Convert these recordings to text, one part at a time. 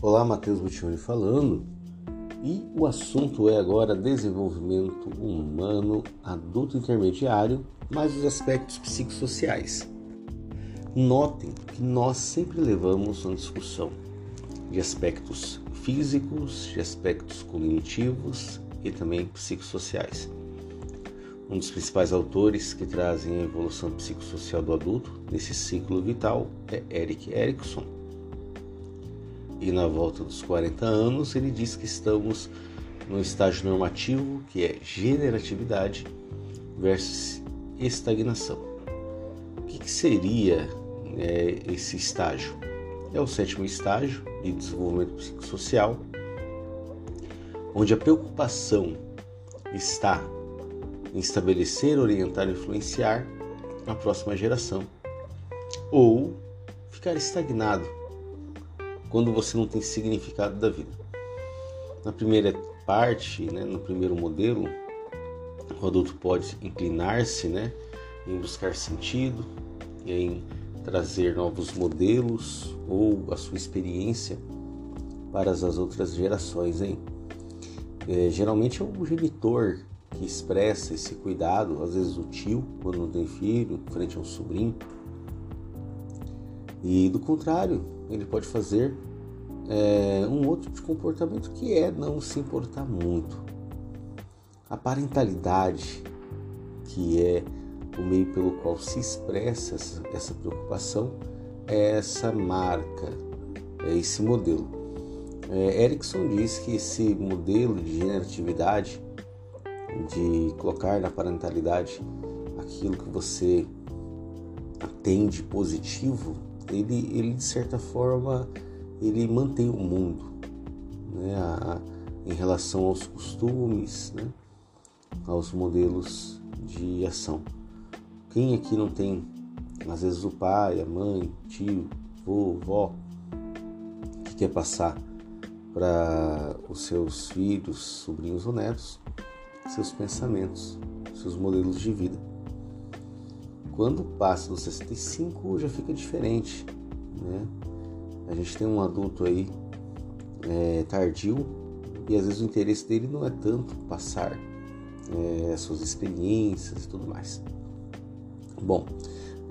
Olá, Matheus Butioni falando. E o assunto é agora desenvolvimento humano adulto intermediário, mais os aspectos psicossociais. Notem que nós sempre levamos uma discussão de aspectos físicos, de aspectos cognitivos e também psicossociais. Um dos principais autores que trazem a evolução psicossocial do adulto nesse ciclo vital é Eric Erikson e na volta dos 40 anos ele diz que estamos no estágio normativo, que é generatividade versus estagnação. O que, que seria é, esse estágio? É o sétimo estágio de desenvolvimento psicossocial, onde a preocupação está em estabelecer, orientar e influenciar a próxima geração, ou ficar estagnado quando você não tem significado da vida. Na primeira parte, né, no primeiro modelo, o adulto pode inclinar-se né, em buscar sentido, em trazer novos modelos ou a sua experiência para as outras gerações. Hein? É, geralmente é o genitor que expressa esse cuidado, às vezes o tio, quando não tem filho, frente ao sobrinho. E do contrário, ele pode fazer é, um outro tipo de comportamento que é não se importar muito. A parentalidade, que é o meio pelo qual se expressa essa, essa preocupação, é essa marca, é esse modelo. É, Erickson diz que esse modelo de generatividade, de colocar na parentalidade aquilo que você tem de positivo, ele, ele de certa forma ele mantém o mundo né, a, em relação aos costumes, né, aos modelos de ação. Quem aqui não tem, às vezes, o pai, a mãe, tio, vô, vó, que quer passar para os seus filhos, sobrinhos ou netos seus pensamentos, seus modelos de vida. Quando passa dos 65 já fica diferente, né? A gente tem um adulto aí é, tardio e às vezes o interesse dele não é tanto passar é, suas experiências e tudo mais. Bom,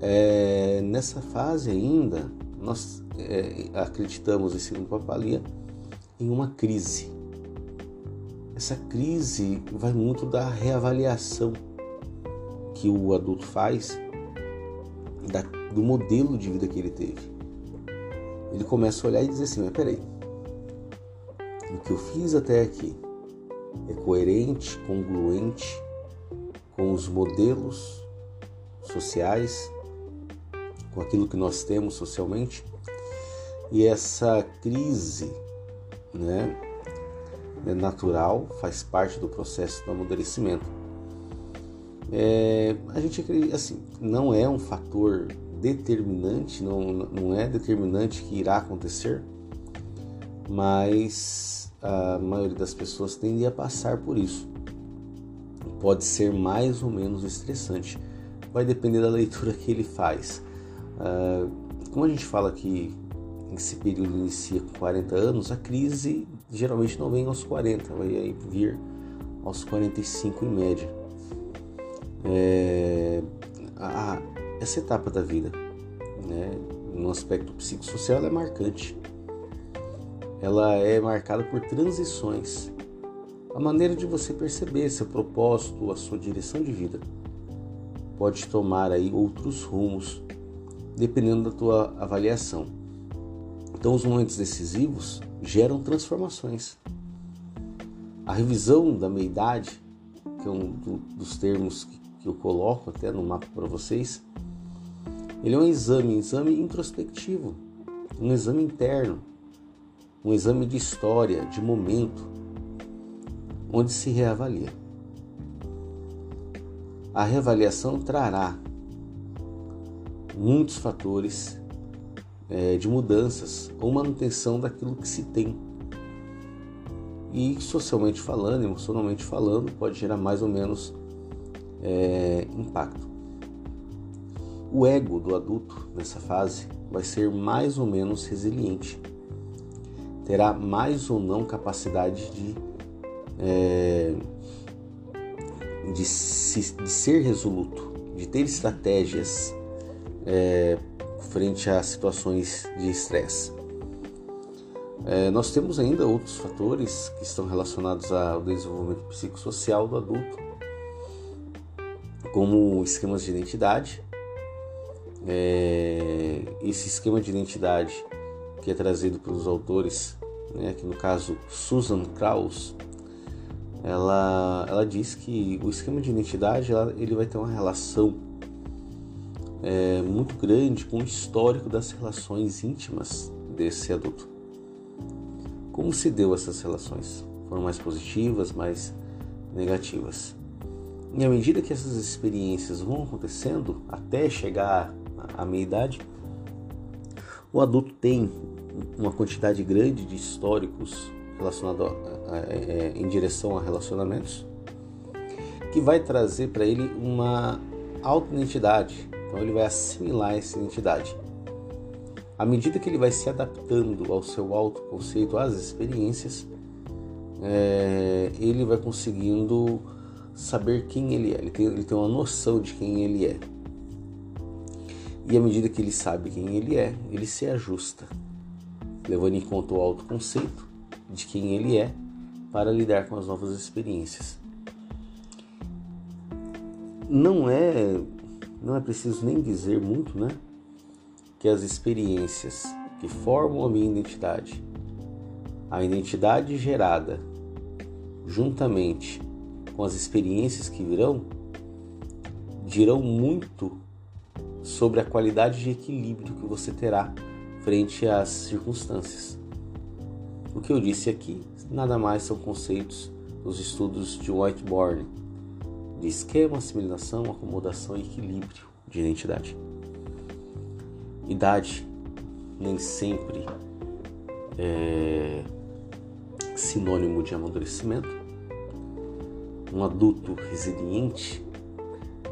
é, nessa fase ainda, nós é, acreditamos, em segundo Papalia, em uma crise. Essa crise vai muito da reavaliação que o adulto faz da, do modelo de vida que ele teve ele começa a olhar e dizer assim: mas peraí, o que eu fiz até aqui é coerente, congruente com os modelos sociais, com aquilo que nós temos socialmente? E essa crise, né, é natural, faz parte do processo do amadurecimento. É, a gente assim, não é um fator determinante, não, não é determinante que irá acontecer, mas a maioria das pessoas tende a passar por isso. Pode ser mais ou menos estressante, vai depender da leitura que ele faz. Uh, como a gente fala que esse período inicia com 40 anos, a crise geralmente não vem aos 40, vai vir aos 45 em média. É, a, essa etapa da vida, né, no aspecto psicossocial, é marcante. Ela é marcada por transições. A maneira de você perceber seu propósito, a sua direção de vida, pode tomar aí outros rumos, dependendo da tua avaliação. Então, os momentos decisivos geram transformações. A revisão da meia-idade, que é um dos termos que eu coloco até no mapa para vocês, ele é um exame, um exame introspectivo, um exame interno, um exame de história, de momento, onde se reavalia. A reavaliação trará muitos fatores é, de mudanças ou manutenção daquilo que se tem. E socialmente falando, emocionalmente falando, pode gerar mais ou menos é, impacto. O ego do adulto nessa fase vai ser mais ou menos resiliente. terá mais ou não capacidade de, é, de, se, de, ser resoluto, de ter estratégias é, frente a situações de estresse. É, nós temos ainda outros fatores que estão relacionados ao desenvolvimento psicossocial do adulto, como esquemas de identidade. É, esse esquema de identidade que é trazido pelos autores, né, no caso Susan Krauss, ela, ela diz que o esquema de identidade ela, ele vai ter uma relação é, muito grande com o histórico das relações íntimas desse adulto. Como se deu essas relações? Foram mais positivas, mais negativas? E à medida que essas experiências vão acontecendo, até chegar à meia idade, o adulto tem uma quantidade grande de históricos relacionados em direção a relacionamentos, que vai trazer para ele uma auto-identidade. Então ele vai assimilar essa identidade. À medida que ele vai se adaptando ao seu autoconceito, às experiências, é, ele vai conseguindo saber quem ele é. Ele tem, ele tem uma noção de quem ele é. E à medida que ele sabe quem ele é, ele se ajusta, levando em conta o autoconceito de quem ele é para lidar com as novas experiências. Não é, não é preciso nem dizer muito, né? que as experiências que formam a minha identidade, a identidade gerada juntamente com as experiências que virão, dirão muito sobre a qualidade de equilíbrio que você terá frente às circunstâncias. O que eu disse aqui nada mais são conceitos dos estudos de Whiteborn, de esquema, assimilação, acomodação e equilíbrio de identidade. Idade nem sempre é sinônimo de amadurecimento. Um adulto resiliente,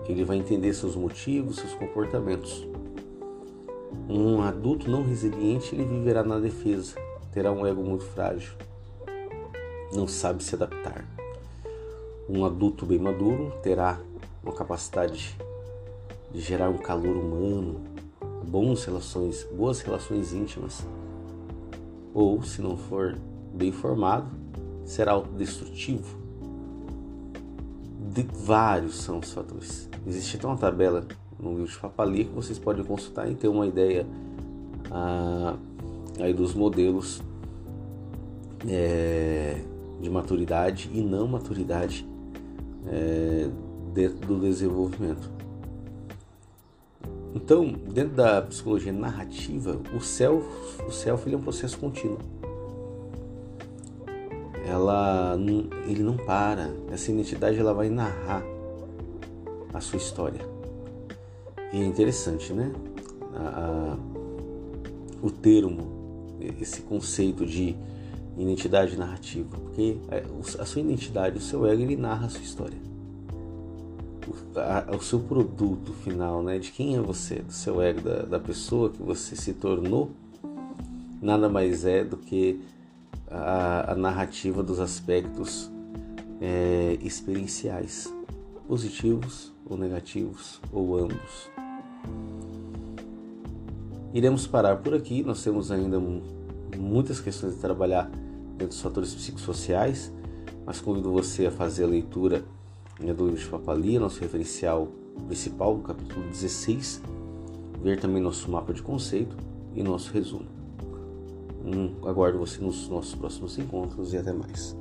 ele vai entender seus motivos, seus comportamentos. Um adulto não resiliente, ele viverá na defesa, terá um ego muito frágil, não sabe se adaptar. Um adulto bem maduro terá uma capacidade de gerar um calor humano, bons relações, boas relações íntimas, ou se não for bem formado, será autodestrutivo. De vários são os fatores. Existe até uma tabela no livro de Papali que vocês podem consultar e ter uma ideia ah, aí dos modelos é, de maturidade e não maturidade é, dentro do desenvolvimento. Então, dentro da psicologia narrativa, o self, o self é um processo contínuo. Ela, ele não para. Essa identidade ela vai narrar a sua história. E é interessante, né? A, a, o termo, esse conceito de identidade narrativa, porque é, a sua identidade, o seu ego, ele narra a sua história a, o seu produto final, né? De quem é você, do seu ego, da, da pessoa que você se tornou, nada mais é do que a, a narrativa dos aspectos é, experienciais, positivos ou negativos, ou ambos. Iremos parar por aqui, nós temos ainda muitas questões a trabalhar dentro dos fatores psicossociais, mas convido você a fazer a leitura né, do livro de Papali, nosso referencial principal, capítulo 16, ver também nosso mapa de conceito e nosso resumo. Um, aguardo você nos nossos próximos encontros e até mais.